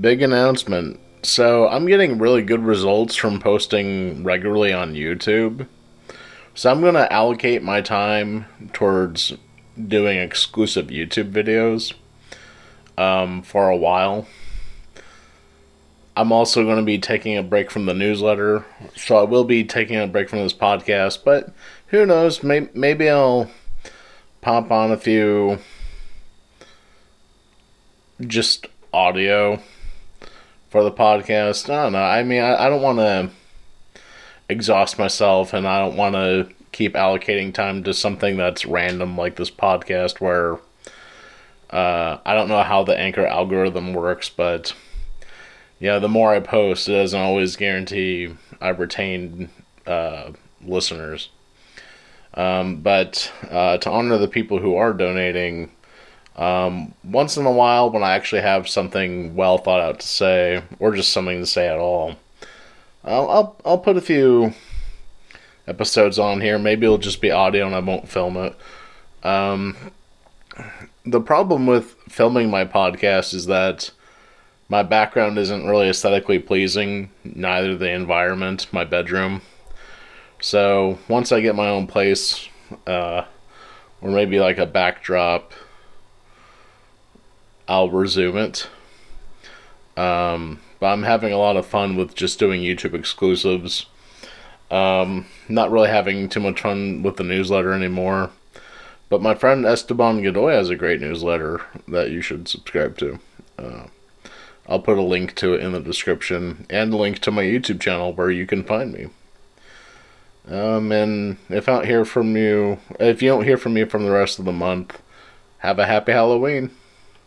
Big announcement. So, I'm getting really good results from posting regularly on YouTube. So, I'm going to allocate my time towards doing exclusive YouTube videos um, for a while. I'm also going to be taking a break from the newsletter, so I will be taking a break from this podcast, but who knows? Maybe, maybe I'll pop on a few just audio for the podcast. I don't know. I mean, I, I don't want to exhaust myself and I don't want to keep allocating time to something that's random like this podcast where uh, I don't know how the anchor algorithm works, but yeah, the more I post, it doesn't always guarantee I retain uh, listeners. Um, but uh, to honor the people who are donating, um, once in a while, when I actually have something well thought out to say, or just something to say at all, I'll I'll, I'll put a few episodes on here. Maybe it'll just be audio and I won't film it. Um, the problem with filming my podcast is that my background isn't really aesthetically pleasing, neither the environment, my bedroom. So once I get my own place, uh, or maybe like a backdrop I'll resume it. Um, but I'm having a lot of fun with just doing YouTube exclusives. Um, not really having too much fun with the newsletter anymore. But my friend Esteban Godoy has a great newsletter that you should subscribe to. Uh, I'll put a link to it in the description and a link to my YouTube channel where you can find me. Um, and if I don't hear from you, if you don't hear from me from the rest of the month, have a happy Halloween.